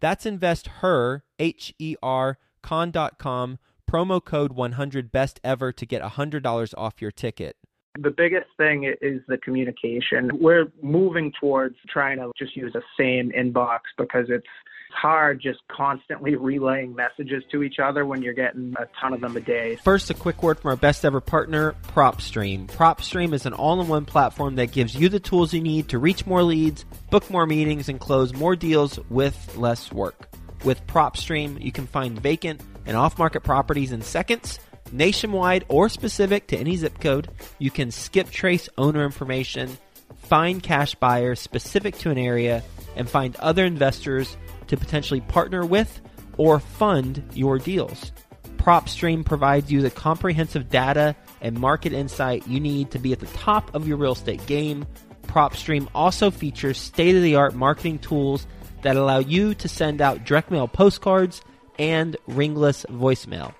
That's investher, H E R, con.com promo code 100 best ever to get $100 off your ticket. The biggest thing is the communication. We're moving towards trying to just use the same inbox because it's hard just constantly relaying messages to each other when you're getting a ton of them a day. First, a quick word from our best ever partner, PropStream. PropStream is an all in one platform that gives you the tools you need to reach more leads, book more meetings, and close more deals with less work. With PropStream, you can find vacant and off market properties in seconds, nationwide or specific to any zip code. You can skip trace owner information, find cash buyers specific to an area, and find other investors to potentially partner with or fund your deals. PropStream provides you the comprehensive data and market insight you need to be at the top of your real estate game. PropStream also features state of the art marketing tools that allow you to send out direct mail postcards and ringless voicemail.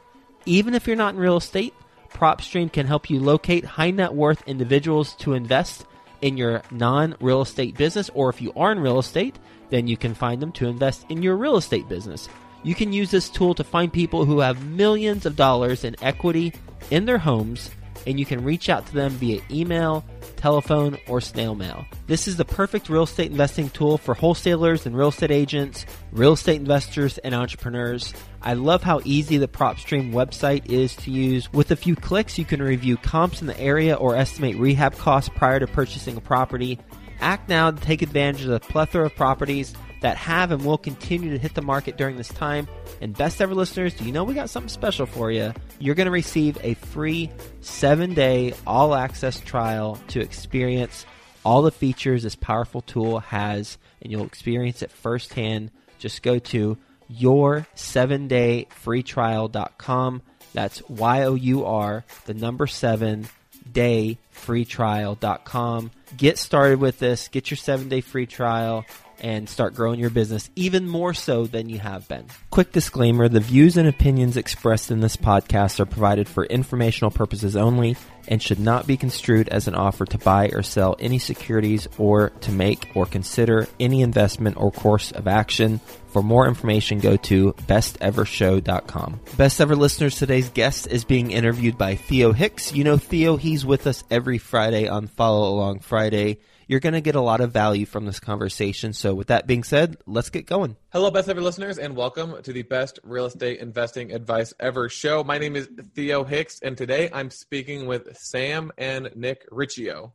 Even if you're not in real estate, PropStream can help you locate high net worth individuals to invest in your non real estate business, or if you are in real estate, then you can find them to invest in your real estate business. You can use this tool to find people who have millions of dollars in equity in their homes, and you can reach out to them via email, telephone, or snail mail. This is the perfect real estate investing tool for wholesalers and real estate agents, real estate investors, and entrepreneurs. I love how easy the PropStream website is to use. With a few clicks, you can review comps in the area or estimate rehab costs prior to purchasing a property. Act now to take advantage of the plethora of properties that have and will continue to hit the market during this time. And best ever listeners, do you know we got something special for you? You're going to receive a free seven day all access trial to experience all the features this powerful tool has, and you'll experience it firsthand. Just go to your seven day free trial.com. That's Y O U R, the number seven day free trial.com. Get started with this, get your seven day free trial and start growing your business even more so than you have been. Quick disclaimer the views and opinions expressed in this podcast are provided for informational purposes only and should not be construed as an offer to buy or sell any securities or to make or consider any investment or course of action. For more information, go to bestevershow.com. Best ever listeners, today's guest is being interviewed by Theo Hicks. You know Theo, he's with us every Friday on Follow Along Friday you're going to get a lot of value from this conversation. So, with that being said, let's get going. Hello, best ever listeners, and welcome to the best real estate investing advice ever show. My name is Theo Hicks, and today I'm speaking with Sam and Nick Riccio.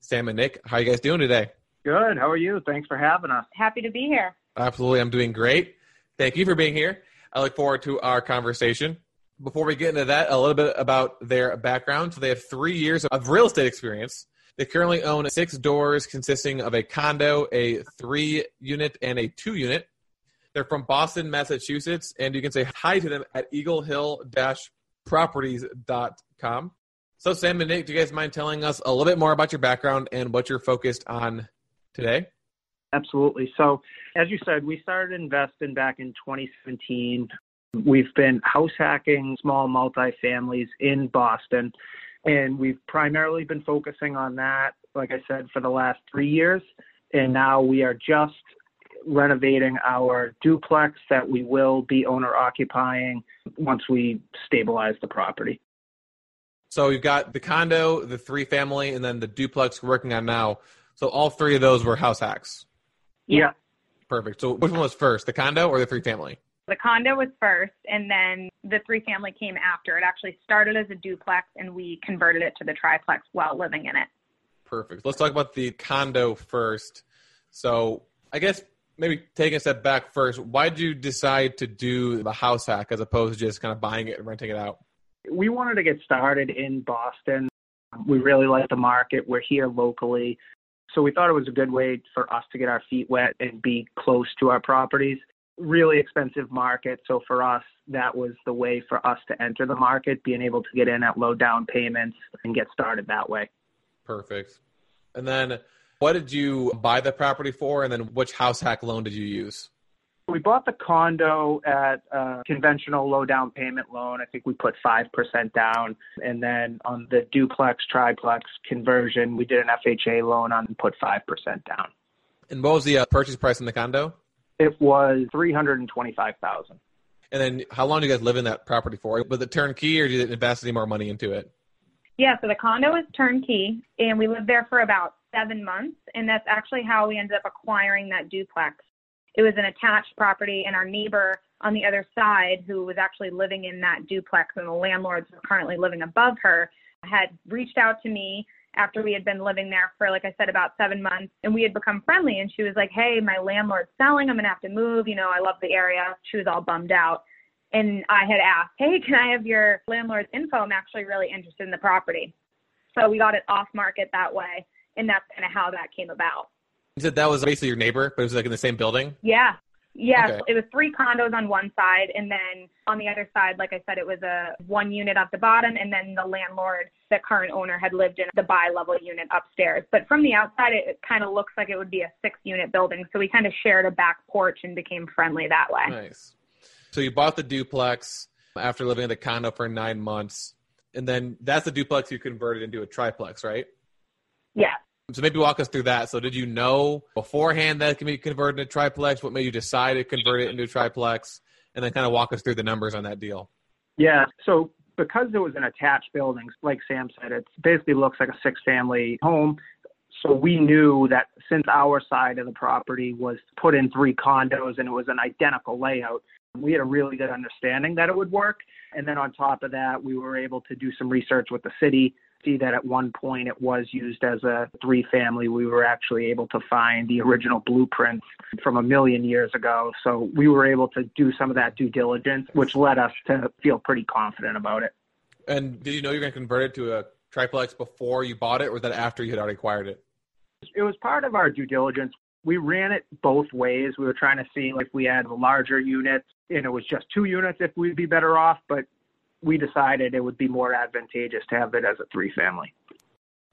Sam and Nick, how are you guys doing today? Good. How are you? Thanks for having us. Happy to be here. Absolutely. I'm doing great. Thank you for being here. I look forward to our conversation. Before we get into that, a little bit about their background. So, they have three years of real estate experience they currently own six doors consisting of a condo, a three unit, and a two unit. They're from Boston, Massachusetts, and you can say hi to them at eaglehill properties.com. So, Sam and Nick, do you guys mind telling us a little bit more about your background and what you're focused on today? Absolutely. So, as you said, we started investing back in 2017. We've been house hacking small multifamilies in Boston and we've primarily been focusing on that, like I said, for the last three years. And now we are just renovating our duplex that we will be owner occupying once we stabilize the property. So you've got the condo, the three family, and then the duplex we're working on now. So all three of those were house hacks. Yeah. Perfect. So which one was first, the condo or the three family? The condo was first, and then the three family came after. It actually started as a duplex, and we converted it to the triplex while living in it. Perfect. Let's talk about the condo first. So, I guess maybe taking a step back first, why did you decide to do the house hack as opposed to just kind of buying it and renting it out? We wanted to get started in Boston. We really like the market. We're here locally. So we thought it was a good way for us to get our feet wet and be close to our properties really expensive market. So for us, that was the way for us to enter the market, being able to get in at low down payments and get started that way. Perfect. And then what did you buy the property for? And then which house hack loan did you use? We bought the condo at a conventional low down payment loan. I think we put 5% down. And then on the duplex, triplex conversion, we did an FHA loan on and put 5% down. And what was the uh, purchase price in the condo? It was three hundred and twenty-five thousand. And then, how long do you guys live in that property for? Was it turnkey, or did you invest any more money into it? Yeah, so the condo is turnkey, and we lived there for about seven months, and that's actually how we ended up acquiring that duplex. It was an attached property, and our neighbor on the other side, who was actually living in that duplex, and the landlords were currently living above her, had reached out to me after we had been living there for, like I said, about seven months and we had become friendly. And she was like, Hey, my landlord's selling. I'm going to have to move. You know, I love the area. She was all bummed out. And I had asked, Hey, can I have your landlord's info? I'm actually really interested in the property. So we got it off market that way. And that's kind of how that came about. You said that was basically your neighbor, but it was like in the same building? Yeah. Yeah, okay. it was three condos on one side, and then on the other side, like I said, it was a one unit at the bottom, and then the landlord, the current owner, had lived in the bi-level unit upstairs. But from the outside, it, kind of looks like it would be a six-unit building, so we kind of shared a back porch and became friendly that way. Nice. So you bought the duplex after living in the condo for nine months, and then that's the duplex you converted into a triplex, right? Yeah. So maybe walk us through that. So did you know beforehand that it can be converted into triplex? What made you decide to convert it into triplex? And then kind of walk us through the numbers on that deal. Yeah. So because it was an attached building, like Sam said, it basically looks like a six family home. So we knew that since our side of the property was put in three condos and it was an identical layout, we had a really good understanding that it would work. And then on top of that, we were able to do some research with the city see that at one point it was used as a three family. We were actually able to find the original blueprints from a million years ago. So we were able to do some of that due diligence, which led us to feel pretty confident about it. And did you know you were going to convert it to a triplex before you bought it, or was that after you had already acquired it? It was part of our due diligence. We ran it both ways. We were trying to see if we had larger units and it was just two units, if we'd be better off. But we decided it would be more advantageous to have it as a three family.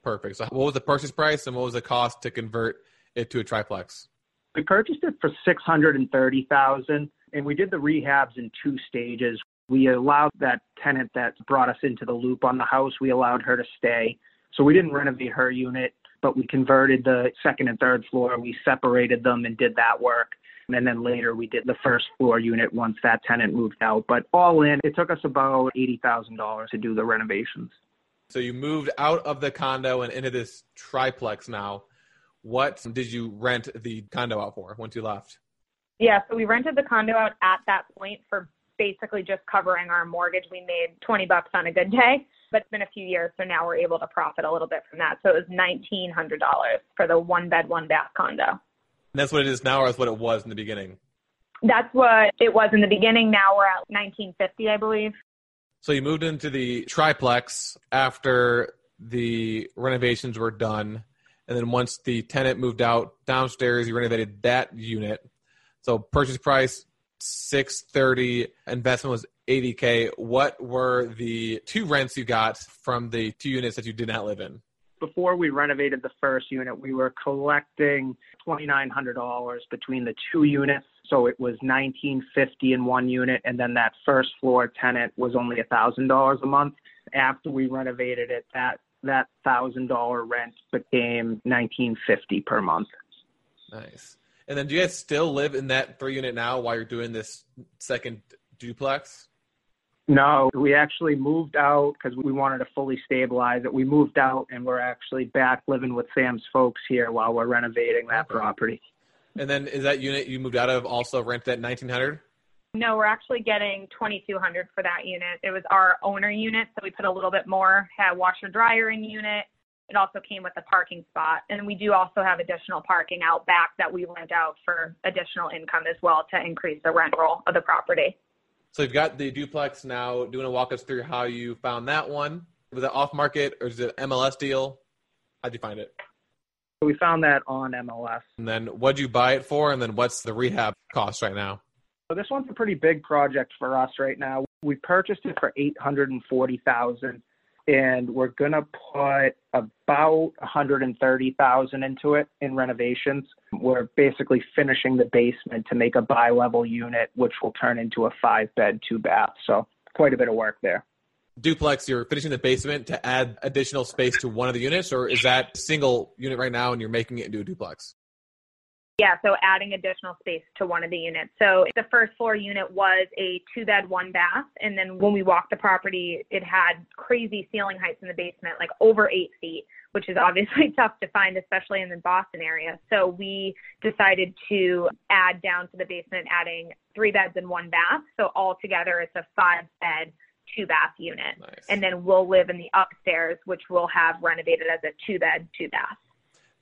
Perfect. So what was the purchase price and what was the cost to convert it to a triplex? We purchased it for six hundred and thirty thousand, and we did the rehabs in two stages. We allowed that tenant that brought us into the loop on the house. We allowed her to stay, so we didn't renovate her unit, but we converted the second and third floor. We separated them and did that work. And then later we did the first floor unit once that tenant moved out. But all in, it took us about $80,000 to do the renovations. So you moved out of the condo and into this triplex now. What did you rent the condo out for once you left? Yeah, so we rented the condo out at that point for basically just covering our mortgage. We made 20 bucks on a good day, but it's been a few years, so now we're able to profit a little bit from that. So it was $1,900 for the one bed, one bath condo. That's what it is now, or that's what it was in the beginning? That's what it was in the beginning. Now we're at 1950, I believe. So you moved into the triplex after the renovations were done. And then once the tenant moved out downstairs, you renovated that unit. So purchase price 630, investment was 80k. What were the two rents you got from the two units that you did not live in? Before we renovated the first unit, we were collecting $2,900 between the two units. So it was 1,950 in one unit, and then that first floor tenant was only $1,000 a month. After we renovated it, that that thousand dollar rent became 1950 per month. Nice. And then, do you guys still live in that three unit now while you're doing this second duplex? No, we actually moved out because we wanted to fully stabilize it. We moved out and we're actually back living with Sam's folks here while we're renovating that property. And then is that unit you moved out of also rented at 1900? No, we're actually getting 2200 for that unit. It was our owner unit, so we put a little bit more, had washer dryer in unit. It also came with a parking spot. And we do also have additional parking out back that we rent out for additional income as well to increase the rent roll of the property. So you've got the duplex now. Do you want to walk us through how you found that one? Was it off market or is it an MLS deal? How'd you find it? We found that on MLS. And then what'd you buy it for? And then what's the rehab cost right now? So this one's a pretty big project for us right now. We purchased it for eight hundred and forty thousand, and we're gonna put about one hundred and thirty thousand into it in renovations. We're basically finishing the basement to make a bi-level unit, which will turn into a five-bed, two-bath. So quite a bit of work there. Duplex, you're finishing the basement to add additional space to one of the units, or is that single unit right now and you're making it into a duplex? Yeah, so adding additional space to one of the units. So the first floor unit was a two bed, one bath. And then when we walked the property, it had crazy ceiling heights in the basement, like over eight feet, which is obviously tough to find, especially in the Boston area. So we decided to add down to the basement, adding three beds and one bath. So altogether, it's a five bed, two bath unit. Nice. And then we'll live in the upstairs, which we'll have renovated as a two bed, two bath.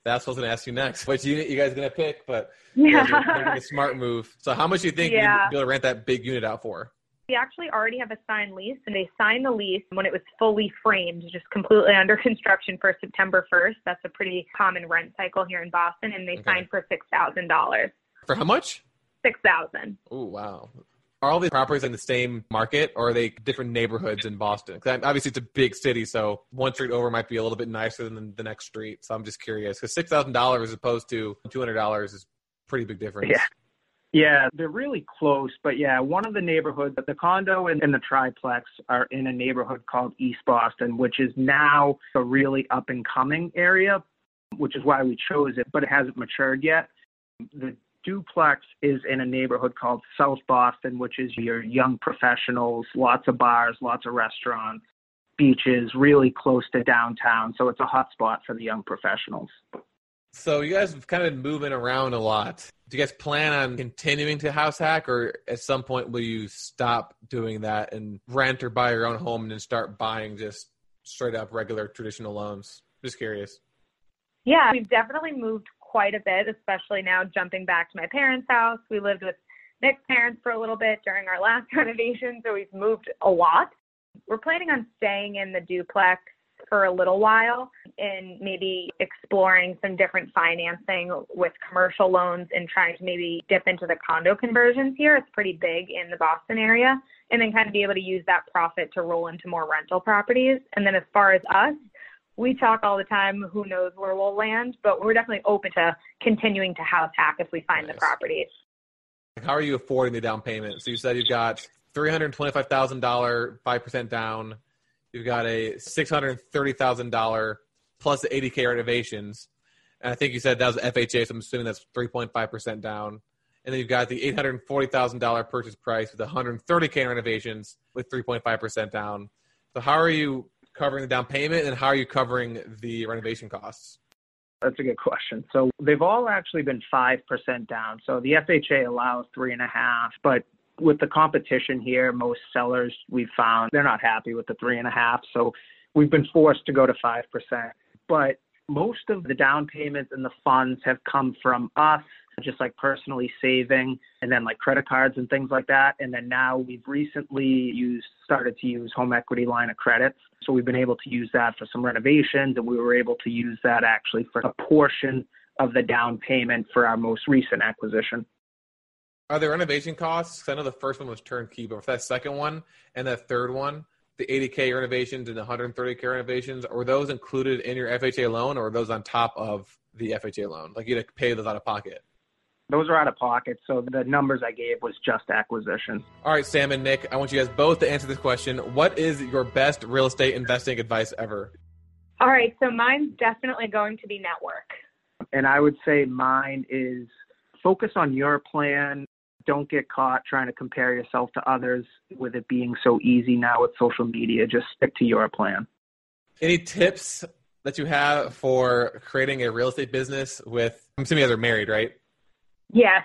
That's what I was going to ask you next. Which unit you guys going to pick? But are a smart move. So how much do you think Yeah. you'd be able to rent that big unit out for? We actually already have a signed lease, and they signed the lease when it was fully framed, just completely under construction for September 1st. That's a pretty common rent cycle here in Boston, and they Okay. signed for six thousand dollars. For how much? Six thousand. Oh, wow. Are all these properties in the same market or are they different neighborhoods in Boston? 'Cause obviously it's a big city, so one street over might be a little bit nicer than the next street. So I'm just curious because $6,000 as opposed to $200 is pretty big difference. Yeah. Yeah, they're really close, but yeah, one of the neighborhoods, the condo and, and the triplex are in a neighborhood called East Boston, which is now a really up and coming area, which is why we chose it, but it hasn't matured yet. The duplex is in a neighborhood called South Boston, which is your young professionals, lots of bars, lots of restaurants, beaches, really close to downtown. So it's a hot spot for the young professionals. So you guys have kind of been moving around a lot. Do you guys plan on continuing to house hack or at some point will you stop doing that and rent or buy your own home and then start buying just straight up regular traditional loans? Just curious. Yeah, we've definitely moved quite a bit, especially now jumping back to my parents' house. We lived with Nick's parents for a little bit during our last renovation, so we've moved a lot. We're planning on staying in the duplex for a little while and maybe exploring some different financing with commercial loans and trying to maybe dip into the condo conversions here. It's pretty big in the Boston area. And then kind of be able to use that profit to roll into more rental properties. And then as far as us, we talk all the time, who knows where we'll land, but we're definitely open to continuing to house hack if we find Nice. the properties. How are you affording the down payment? So you said you've got three hundred twenty-five thousand dollar, five percent down. You've got a six hundred thirty thousand dollar plus the eighty k renovations, and I think you said that was FHA. So I'm assuming that's three point five percent down. And then you've got the eight hundred forty thousand dollar purchase price with one hundred thirty k renovations with three point five percent down. So how are you covering the down payment, and how are you covering the renovation costs? That's a good question. So they've all actually been five percent down. So the FHA allows three and a half, but with the competition here, most sellers we've found they're not happy with the three and a half. So we've been forced to go to five percent. But most of the down payments and the funds have come from us, just like personally saving and then like credit cards and things like that. And then now we've recently used started to use home equity line of credits. So we've been able to use that for some renovations and we were able to use that actually for a portion of the down payment for our most recent acquisition. Are there renovation costs? I know the first one was turnkey, but for that second one and that third one, the 80k renovations and the 130k renovations, were those included in your FHA loan, or were those on top of the FHA loan? Like you had to pay those out of pocket. Those are out of pocket. So the numbers I gave was just acquisition. All right, Sam and Nick, I want you guys both to answer this question. What is your best real estate investing advice ever? All right, so mine's definitely going to be network. And I would say mine is focus on your plan. Don't get caught trying to compare yourself to others with it being so easy now with social media. Just stick to your plan. Any tips that you have for creating a real estate business with? I'm assuming you guys are married, right? Yes.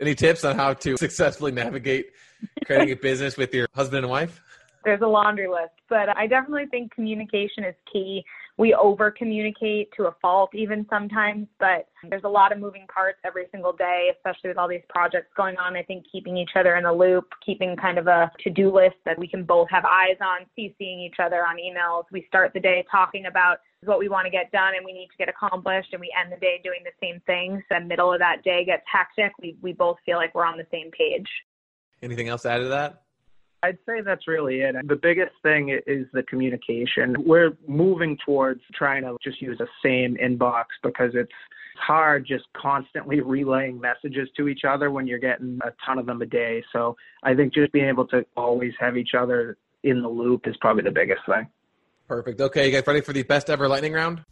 Any tips on how to successfully navigate creating a business with your husband and wife? There's a laundry list, but I definitely think communication is key. We over communicate to a fault even sometimes, but there's a lot of moving parts every single day, especially with all these projects going on. I think keeping each other in the loop, keeping kind of a to do list that we can both have eyes on, CCing each other on emails. We start the day talking about what we want to get done and we need to get accomplished and we end the day doing the same things. The middle of that day gets hectic. We we both feel like we're on the same page. Anything else to add to that? I'd say that's really it. The biggest thing is the communication. We're moving towards trying to just use the same inbox because it's hard just constantly relaying messages to each other when you're getting a ton of them a day. So I think just being able to always have each other in the loop is probably the biggest thing. Perfect. Okay, you guys ready for the best ever lightning round?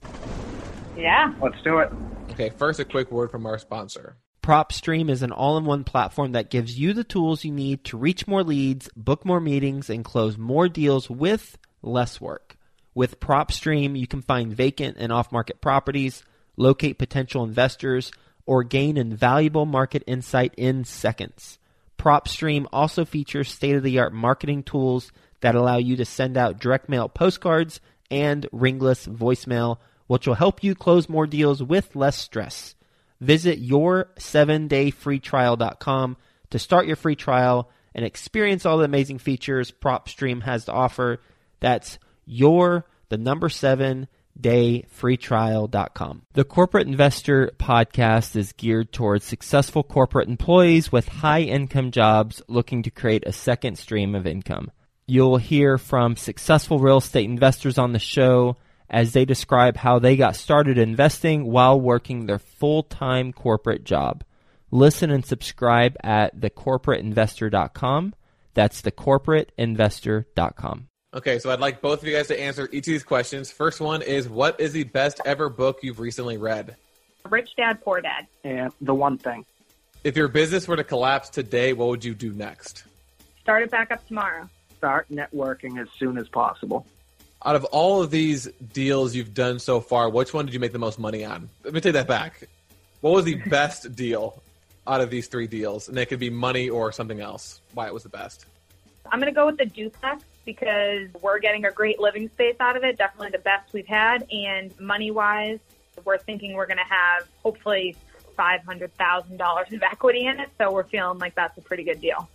Yeah. Let's do it. Okay, first a quick word from our sponsor. PropStream is an all in one platform that gives you the tools you need to reach more leads, book more meetings, and close more deals with less work. With PropStream, you can find vacant and off market properties, locate potential investors, or gain invaluable market insight in seconds. PropStream also features state of the art marketing tools that allow you to send out direct mail postcards and ringless voicemail, which will help you close more deals with less stress. Visit your 7dayfreetrial.com to start your free trial and experience all the amazing features PropStream has to offer. That's your the number 7 dayfreetrial.com. The Corporate Investor podcast is geared towards successful corporate employees with high income jobs looking to create a second stream of income. You'll hear from successful real estate investors on the show as they describe how they got started investing while working their full time corporate job. Listen and subscribe at thecorporateinvestor.com. That's thecorporateinvestor.com. Okay, so I'd like both of you guys to answer each of these questions. First one is What is the best ever book you've recently read? Rich Dad, Poor Dad. And the one thing. If your business were to collapse today, what would you do next? Start it back up tomorrow. Start networking as soon as possible. Out of all of these deals you've done so far, which one did you make the most money on? Let me take that back. What was the best deal out of these three deals? And it could be money or something else. Why it was the best? I'm going to go with the duplex because we're getting a great living space out of it. Definitely the best we've had. And money wise, we're thinking we're going to have hopefully $500,000 of equity in it. So we're feeling like that's a pretty good deal.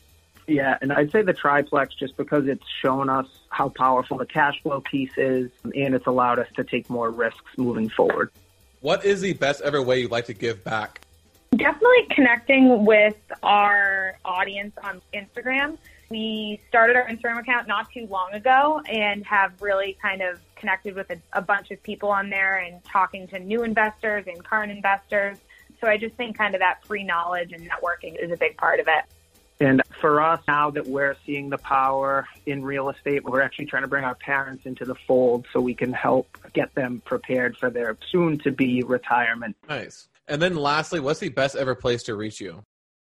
Yeah, and I'd say the triplex just because it's shown us how powerful the cash flow piece is and it's allowed us to take more risks moving forward. What is the best ever way you'd like to give back? Definitely connecting with our audience on Instagram. We started our Instagram account not too long ago and have really kind of connected with a, a bunch of people on there and talking to new investors and current investors. So I just think kind of that free knowledge and networking is a big part of it. And for us, now that we're seeing the power in real estate, we're actually trying to bring our parents into the fold so we can help get them prepared for their soon to be retirement. Nice. And then lastly, what's the best ever place to reach you?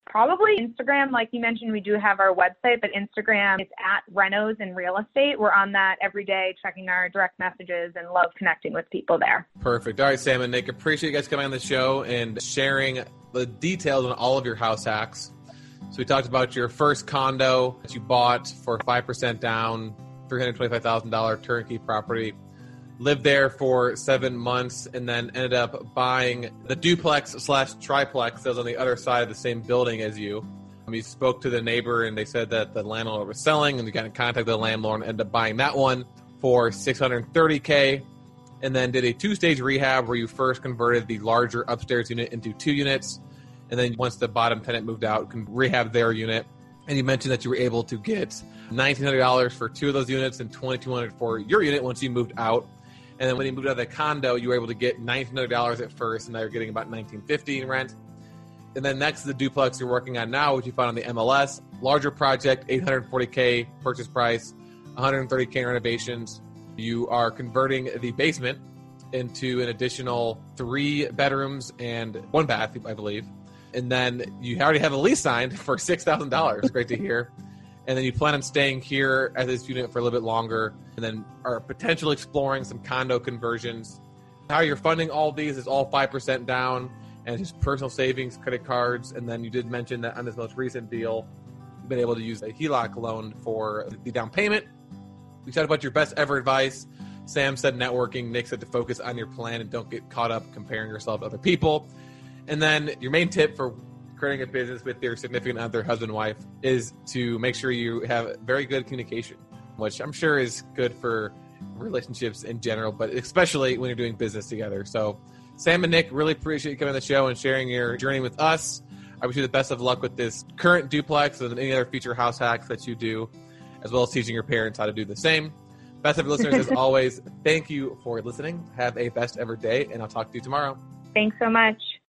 Probably Instagram. Like you mentioned, we do have our website, but Instagram is at Renos in Real Estate. We're on that every day, checking our direct messages and love connecting with people there. Perfect. All right, Sam and Nick, appreciate you guys coming on the show and sharing the details on all of your house hacks. So we talked about your first condo that you bought for 5% down, $325,000 turnkey property. Lived there for seven months and then ended up buying the duplex slash triplex that was on the other side of the same building as you. Um, you spoke to the neighbor and they said that the landlord was selling and you got in contact with the landlord and ended up buying that one for 630K and then did a two stage rehab where you first converted the larger upstairs unit into two units and then once the bottom tenant moved out, can rehab their unit. And you mentioned that you were able to get $1,900 for two of those units and $2,200 for your unit once you moved out. And then when you moved out of the condo, you were able to get $1,900 at first, and now you're getting about 1,950 in rent. And then next is the duplex you're working on now, which you found on the MLS. Larger project, 840K purchase price, 130K in renovations. You are converting the basement into an additional three bedrooms and one bath, I believe and then you already have a lease signed for six thousand dollars. Great to hear. And then you plan on staying here at this unit for a little bit longer, and then are potentially exploring some condo conversions. How you're funding all these is all five percent down, and just personal savings, credit cards, and then you did mention that on this most recent deal, you've been able to use a HELOC loan for the down payment. We talked about your best ever advice. Sam said networking. Nick said to focus on your plan and don't get caught up comparing yourself to other people. And then your main tip for creating a business with your significant other, husband, wife, is to make sure you have very good communication, which I'm sure is good for relationships in general, but especially when you're doing business together. So, Sam and Nick, really appreciate you coming on the show and sharing your journey with us. I wish you the best of luck with this current duplex and any other future house hacks that you do, as well as teaching your parents how to do the same. Best ever listeners, as always, thank you for listening. Have a best ever day, and I'll talk to you tomorrow. Thanks so much.